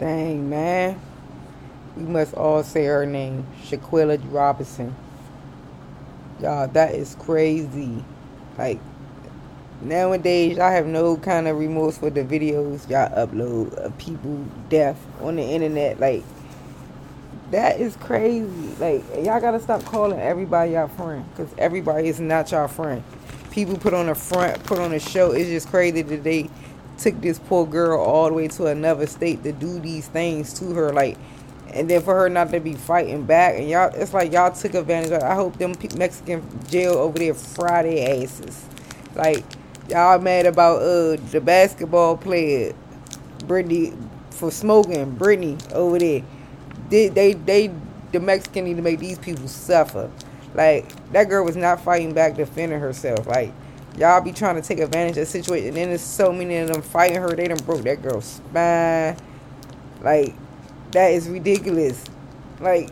Dang, man. We must all say her name. Shanquella Robinson. Y'all, that is crazy. Like, nowadays, y'all have no kind of remorse for the videos y'all upload of people death on the internet. Like, that is crazy. Like, y'all gotta stop calling everybody y'all friend. Because everybody is not y'all friend. People put on a front, put on a show. It's just crazy that they took this poor girl all the way to another state to do these things to her. Like, and then for her not to be fighting back and y'all it's like y'all took advantage of i hope them mexican jail over there friday asses. Like y'all mad about uh the basketball player Brittney for smoking Brittney over there. They they they the mexican need to make these people suffer. Like that girl was not fighting back defending herself. Like y'all be trying to take advantage of the situation and then there's so many of them fighting her they done broke that girl's spine like that is ridiculous. Like,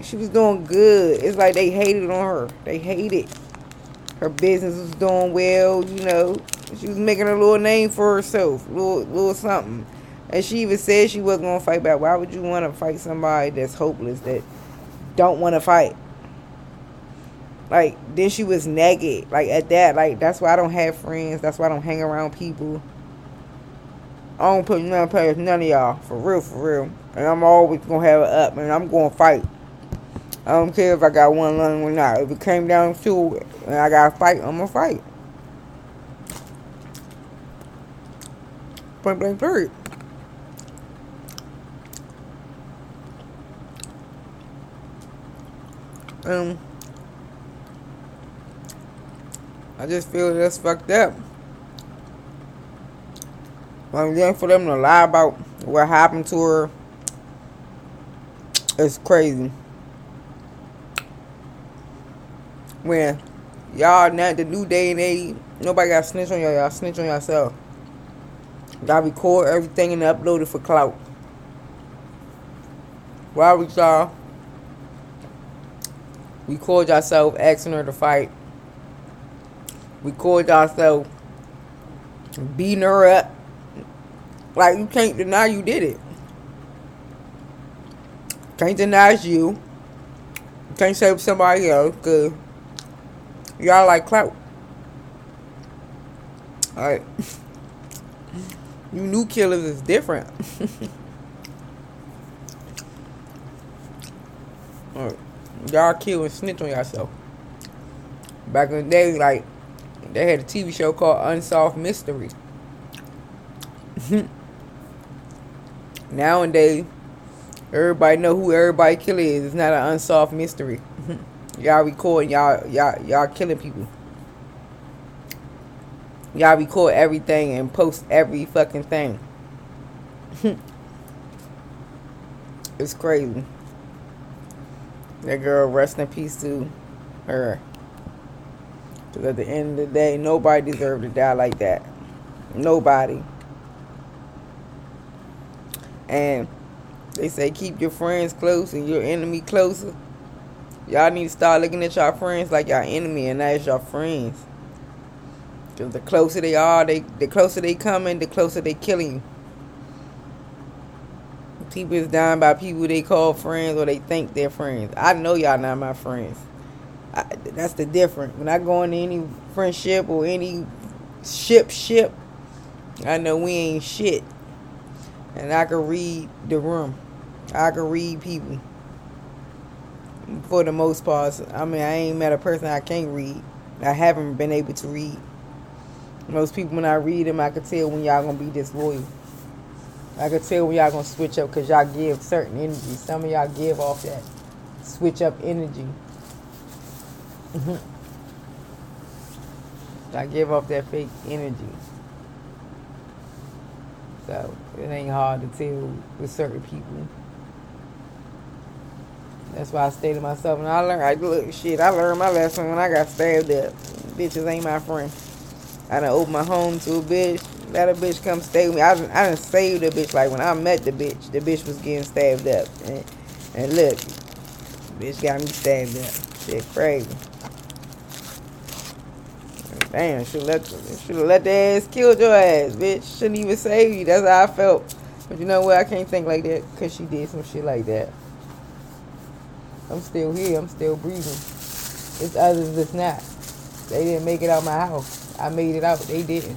she was doing good. It's like they hated on her. They hated. Her business was doing well, you know. She was making a little name for herself, little little something. And she even said she wasn't gonna fight back. Why would you want to fight somebody that's hopeless, that don't want to fight? Like then she was naked. Like at that, like that's why I don't have friends. That's why I don't hang around people. I don't put none past none of y'all. For real, for real. And I'm always gonna have it up and I'm gonna fight. I don't care if I got one lung or not. If it came down to it and I gotta fight, I'm gonna fight. Point blank period. Um I just feel that's fucked up. I'm then for them to lie about what happened to her, it's crazy. When y'all not the new day and age, nobody got snitch on y'all. Y'all snitch on yourself. Y'all record everything and upload it for clout. Why we y'all record yourself asking her to fight. Record yourself beating her up like you can't deny you did it. Can't deny you. you can't say somebody else because y'all like clout. Alright. you new killers is different. Alright. Y'all kill and snitch on yourself. Back in the day, like, they had a TV show called Unsolved Mystery. Nowadays, everybody know who everybody killer is. It's not an unsolved mystery. y'all recording, y'all, y'all, y'all killing people. Y'all record everything and post every fucking thing. it's crazy. That girl, rest in peace to her. Because at the end of the day, nobody deserved to die like that. Nobody. And they say keep your friends close and your enemy closer. Y'all need to start looking at y'all friends like y'all enemy and not as y'all friends. Cause the closer they are, they the closer they coming, the closer they killing you. People is dying by people they call friends or they think they're friends. I know y'all not my friends. I, that's the difference. When I go into any friendship or any ship ship, I know we ain't shit and I can read the room. I can read people. For the most part, I mean, I ain't met a person I can't read. I haven't been able to read. Most people, when I read them, I can tell when y'all gonna be disloyal. I can tell when y'all gonna switch up because y'all give certain energy. Some of y'all give off that switch up energy. Mm-hmm. I give off that fake energy. So it ain't hard to tell with certain people. That's why I stay to myself. And I learned, I look, shit, I learned my lesson when I got stabbed up. Bitches ain't my friend. I done opened my home to a bitch. Let a bitch come stay with me. I done, I done saved the bitch. Like when I met the bitch, the bitch was getting stabbed up. And, and look, bitch got me stabbed up. Shit crazy. Damn, should let should have let the ass killed your ass, bitch. Shouldn't even save you. That's how I felt. But you know what? I can't think like that because she did some shit like that. I'm still here. I'm still breathing. It's others that's not. They didn't make it out my house. I made it out. They didn't.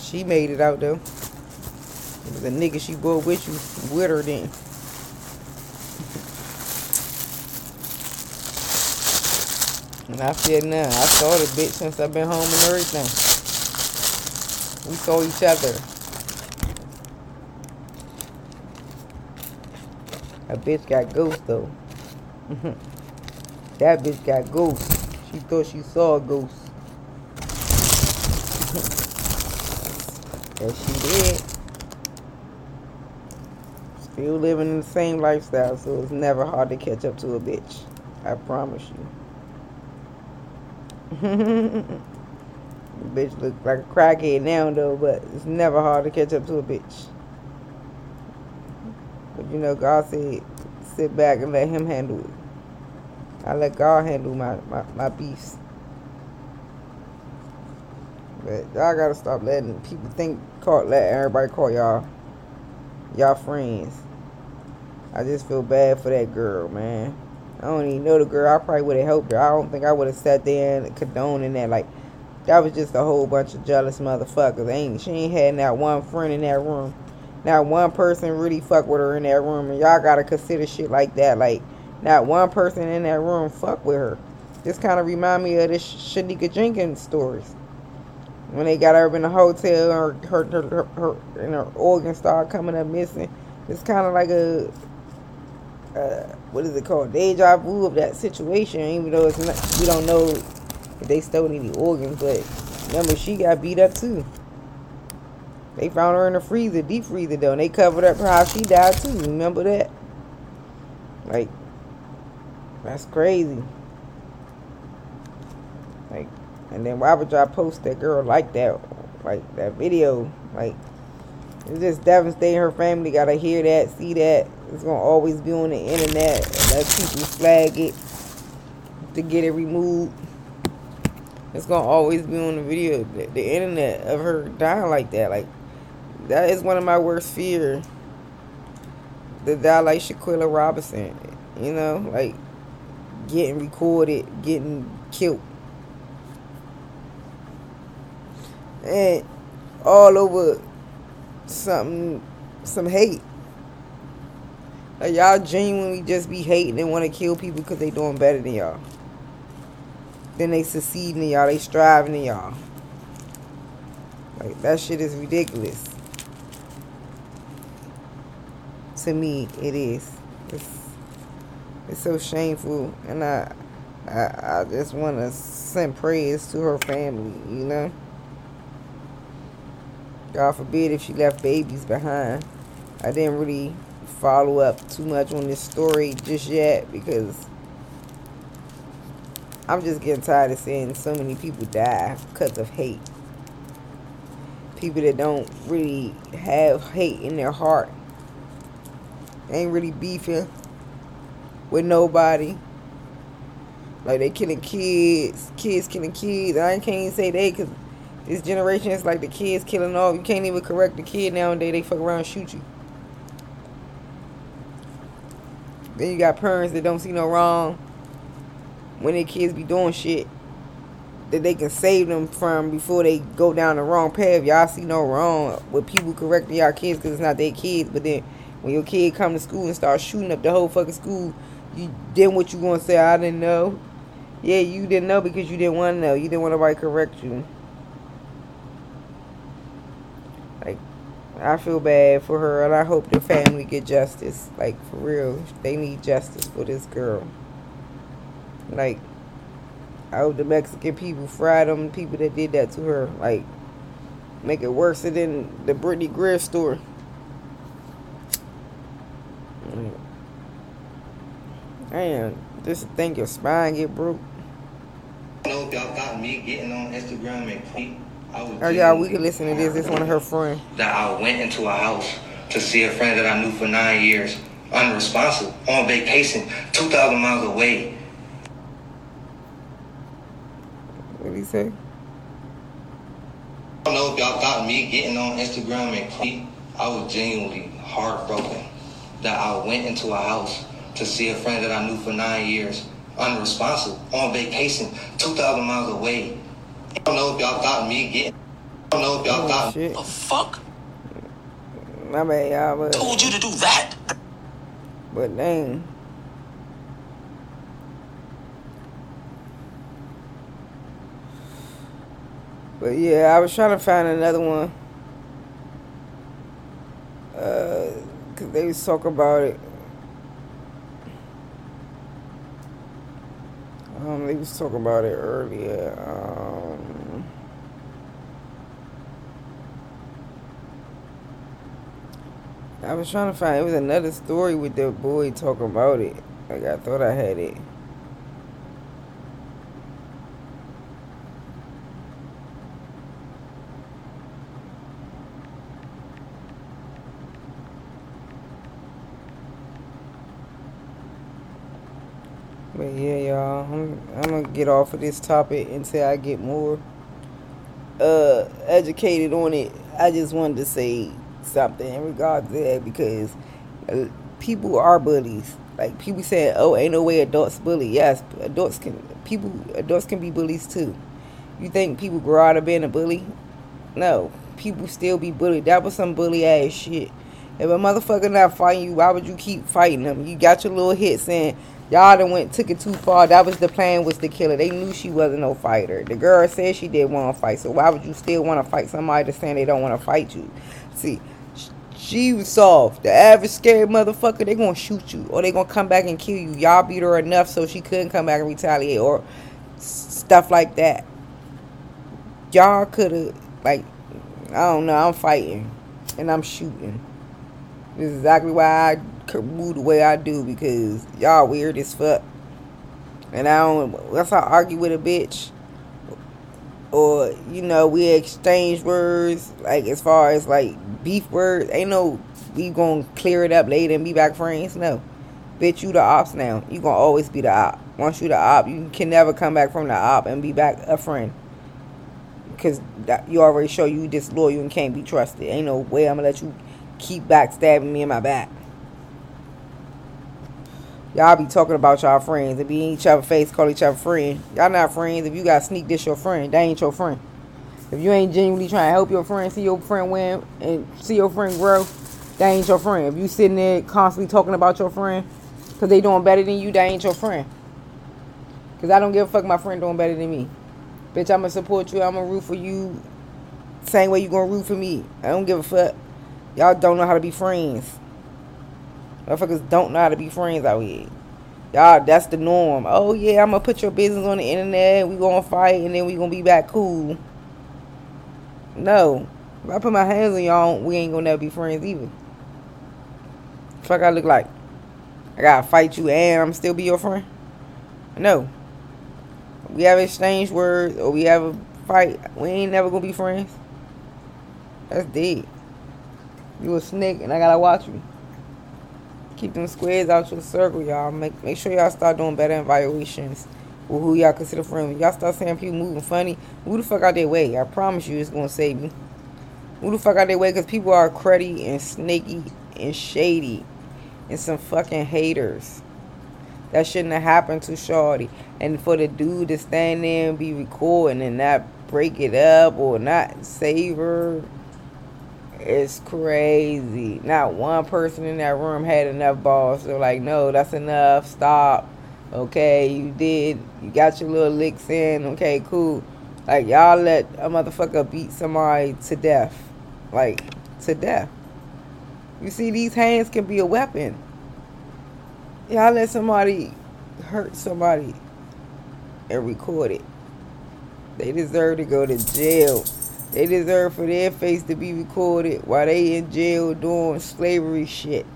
She made it out though. It was a nigga she brought with you with her then. And I said, nah, I saw the bitch since I've been home and everything. We saw each other. A bitch got ghost though. that bitch got ghost. Mm-hmm. She thought she saw a ghost. and mm-hmm. she did. Still living in the same lifestyle, so it's never hard to catch up to a bitch. I promise you. bitch look like a crackhead now though, but it's never hard to catch up to a bitch. But you know, God said, sit back and let Him handle it. I let God handle my my, my beast. But y'all gotta stop letting people think call let everybody call y'all y'all friends. I just feel bad for that girl, man. I don't even know the girl. I probably would have helped her. I don't think I would have sat there and condoning that. Like, that was just a whole bunch of jealous motherfuckers. Ain't she ain't had not one friend in that room. Not one person really fuck with her in that room. And y'all gotta consider shit like that. Like, not one person in that room fuck with her. This kind of remind me of this Shanika Jenkins stories. When they got her in the hotel, her her her, her, and her organ started coming up missing. It's kind of like a uh, what is it called? Deja vu of that situation even though it's not we don't know if they stole any organs but remember she got beat up too. They found her in the freezer deep freezer though and they covered up how she died too. Remember that? Like that's crazy. Like and then why would y'all post that girl like that? Like that video? Like it's just devastating her family gotta hear that see that it's gonna always be on the internet. Let people flag it to get it removed. It's gonna always be on the video, the, the internet of her dying like that. Like that is one of my worst fears. To die like Shanquella Robinson, you know, like getting recorded, getting killed, and all over something, some hate. Like y'all genuinely just be hating and want to kill people because they doing better than y'all. Then they succeeding in y'all, they striving in y'all. Like that shit is ridiculous. To me, it is. It's it's so shameful, and I I, I just want to send prayers to her family. You know. God forbid if she left babies behind. I didn't really follow up too much on this story just yet because I'm just getting tired of seeing so many people die because of hate. People that don't really have hate in their heart. ain't really beefing with nobody. Like they killing kids, kids killing kids. I can't even say they because this generation is like the kids killing off. You can't even correct the kid nowadays. They fuck around shoot you. Then you got parents that don't see no wrong when their kids be doing shit that they can save them from before they go down the wrong path. Y'all see no wrong with people correcting y'all kids because it's not their kids. But then when your kid come to school and start shooting up the whole fucking school, you then what you gonna say? I didn't know. Yeah, you didn't know because you didn't want to know. You didn't want nobody correct you. I feel bad for her, and I hope the family get justice. Like for real, they need justice for this girl. Like, I hope the Mexican people fry them people that did that to her. Like, make it worse than the Brittney Griner story. Man, just think your spine get broke. I know y'all got me getting on Instagram and Oh yeah, we can listen to this. It's one of her friends. That I went into a house to see a friend that I knew for nine years, unresponsive, on vacation, two thousand miles away. What did he say? I don't know if y'all got me getting on Instagram and tweet, I was genuinely heartbroken that I went into a house to see a friend that I knew for nine years, unresponsive, on vacation, 2,000 miles away. I don't know if y'all thought me getting. I don't know if y'all Oh, thought. shit. The fuck? My bad, y'all. But, Told you to do that. but dang. But yeah, I was trying to find another one. Uh, cause they was talking about it. Um, they was talking about it earlier. Um, I was trying to find. It was another story with the boy talking about it. Like I thought I had it. But yeah, y'all, I'm, I'm gonna get off of this topic until I get more uh educated on it. I just wanted to say something in regards to that because uh, people are bullies. Like people say, "Oh, ain't no way adults bully." Yes, adults can. People, adults can be bullies too. You think people grow out of being a bully? No, people still be bullied. That was some bully ass shit. If a motherfucker not fighting you, why would you keep fighting them? You got your little hits in. Y'all done went took it too far. That was the plan was to kill her. They knew she wasn't no fighter. The girl said she did want to fight. So why would you still want to fight somebody that's saying they don't want to fight you? See, she was soft. The average scared motherfucker, they gonna shoot you or they gonna come back and kill you. Y'all beat her enough so she couldn't come back and retaliate or stuff like that. Y'all could have like I don't know. I'm fighting and I'm shooting. This is exactly why I move the way I do because y'all weird as fuck. And I don't. That's how I argue with a bitch. Or you know we exchange words like as far as like beef words. Ain't no we gonna clear it up later and be back friends. No, bitch, you the ops now. You gonna always be the op. Once you the op, you can never come back from the op and be back a friend. Cause you already show you disloyal and can't be trusted. Ain't no way I'm gonna let you keep backstabbing me in my back. Y'all be talking about y'all friends and be in each other face, call each other friend. Y'all not friends. If you got sneak this your friend, that ain't your friend. If you ain't genuinely trying to help your friend, see your friend win and see your friend grow, that ain't your friend. If you sitting there constantly talking about your friend because they doing better than you, that ain't your friend. Because I don't give a fuck my friend doing better than me. Bitch, I'm going to support you. I'm going to root for you. Same way you to root for me. I don't give a fuck. Y'all don't know how to be friends. Motherfuckers don't know how to be friends out here. Y'all, that's the norm. Oh yeah, I'm gonna put your business on the internet. We gonna fight, and then we gonna be back cool. No, if I put my hands on y'all, we ain't gonna never be friends either. Fuck, I look like I gotta fight you, and I'm still be your friend. No, we have exchanged words, or we have a fight. We ain't never gonna be friends. That's dead. You a snake, and I gotta watch you. Keep them squares out your circle, y'all. Make make sure y'all start doing better evaluations with who y'all consider friends. Y'all start saying people moving funny. Who the fuck out their way? I promise you, it's gonna save you. Who the fuck out their way? Because people are cruddy and snaky and shady and some fucking haters. That shouldn't have happened to Shorty. And for the dude to stand there and be recording and not break it up or not save her it's crazy. Not one person in that room had enough balls. They're like, no, that's enough. Stop. Okay, you did. You got your little licks in. Okay, cool. Like, y'all let a motherfucker beat somebody to death. Like, to death. You see, these hands can be a weapon. Y'all let somebody hurt somebody and record it. They deserve to go to jail. They deserve for their face to be recorded while they in jail doing slavery shit.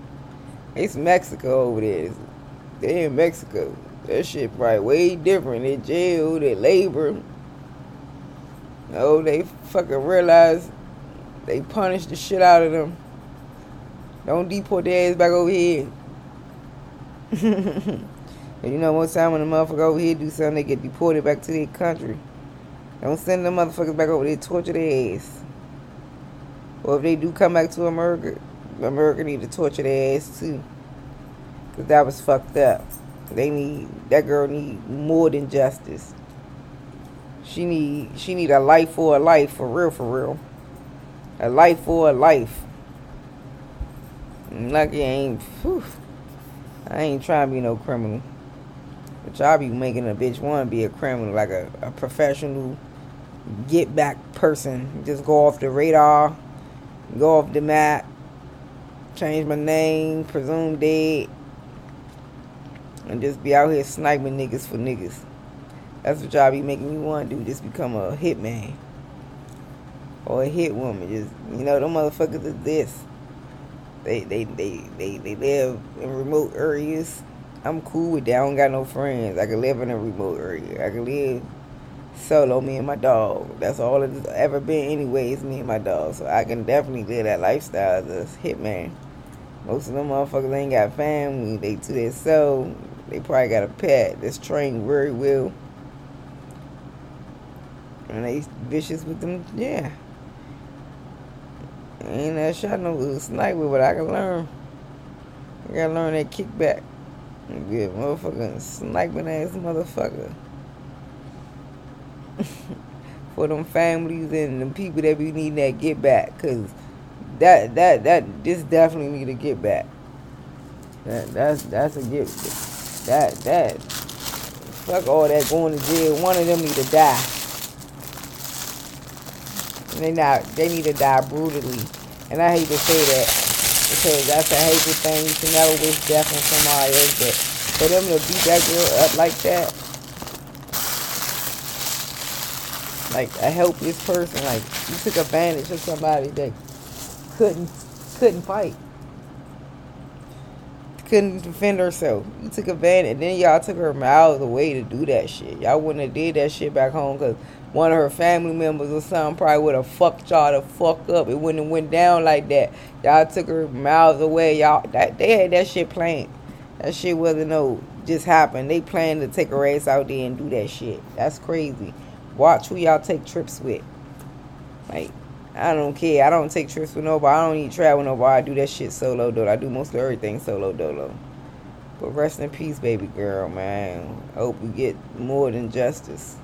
It's Mexico over there. They in Mexico. That shit probably way different. They jail, they labor. Oh, they fucking realize they punish the shit out of them. Don't deport their ass back over here. You know, most time when a motherfucker over here do something, they get deported back to their country. Don't send them motherfuckers back over there, torture their ass. Or if they do come back to America, America need to torture their ass too. Cause that was fucked up. They need that girl need more than justice. She need she need a life for a life for real for real. A life for a life. Lucky I ain't whew, I ain't trying to be no criminal. But y'all be making a bitch wanna be a criminal, like a, a professional get back person. Just go off the radar, go off the map, change my name, presume dead and just be out here sniping niggas for niggas. That's what y'all be making me want to do. Just become a hitman or a hit woman. Just you know, them motherfuckers is this. They they they they they live in remote areas. I'm cool with that. I don't got no friends. I can live in a remote area. I can live solo, me and my dog. That's all it's ever been anyways, me and my dog. So I can definitely live that lifestyle as a hitman. Most of them motherfuckers ain't got family. They to themselves. They probably got a pet that's trained very well. And they vicious with them, yeah. Ain't that shot no sniper, but I can learn. I gotta learn that kickback. A motherfucking sniping ass motherfucker. For them families and the people that be needing that get back. Cause that that that this definitely need to get back. That that's that's a get that that fuck all that going to jail. One of them need to die. And they not they need to die brutally. And I hate to say that because that's a hateful thing. You should never wish death on somebody else. But for them to beat that girl up like that, like a helpless person, like you took advantage of somebody that couldn't couldn't fight couldn't defend herself. You took advantage. Then y'all took her miles away to do that shit. Y'all wouldn't have did that shit back home because one of her family members or something probably would have fucked y'all to fuck up. It wouldn't have went down like that. Y'all took her miles away. Y'all that they had that shit planned. That shit wasn't no just happened. They planned to take her ass out there and do that shit. That's crazy. Watch who y'all take trips with. Like I don't care. I don't take trips with nobody. I don't even travel with nobody. I do that shit solo though. I do most of everything solo dolo. But rest in peace, baby girl, man. I hope you get more than justice.